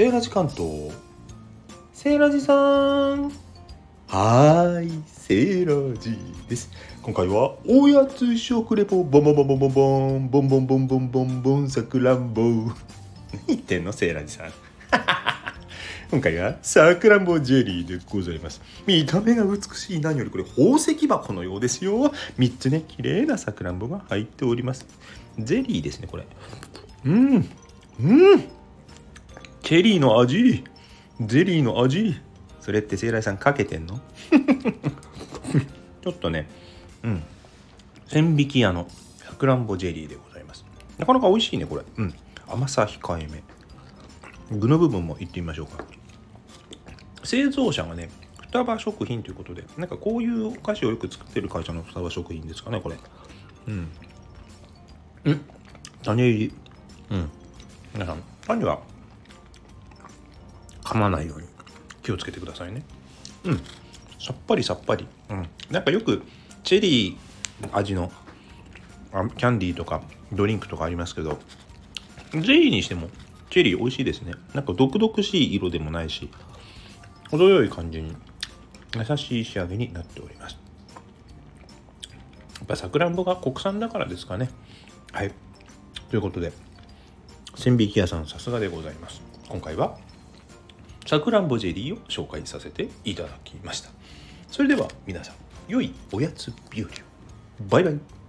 セーラジ関東。セーラジさん。はーいセーラジです。今回はおやつ食レポボンボンボンボンボンボンボンボンボンボンボンボンさくらんぼ何言ってんのセーラジさん今回はさくらんぼジェリーでございます見た目が美しい何よりこれ宝石箱のようですよ3つね綺麗なさくらんぼが入っておりますゼリーですねこれうんうんチェリーの味？ゼリーの味？それってセイライさんかけてんの？ちょっとねうん。千匹屋のさくらんぼジェリーでございます。なかなか美味しいねこれ。うん。甘さ控えめ。具の部分もいってみましょうか。製造者がね双葉食品ということでなんかこういうお菓子をよく作ってる会社の双葉食品ですかねこれ。うん。うん。種入り。うん。皆さん種は噛まないように。気をつけてくださいね。うん。さっぱりさっぱり。うん。なんかよくチェリー味のキャンディーとかドリンクとかありますけどゼリーにしてもチェリー美味しいですね。なんか毒々しい色でもないし程よい感じに優しい仕上げになっております。やっぱさくらんぼが国産だからですかね。はい。ということで千匹屋さんさすがでございます。今回はさくらんぼジェリーを紹介させていただきました。それでは皆さん良いおやつ日和を。バイバイ。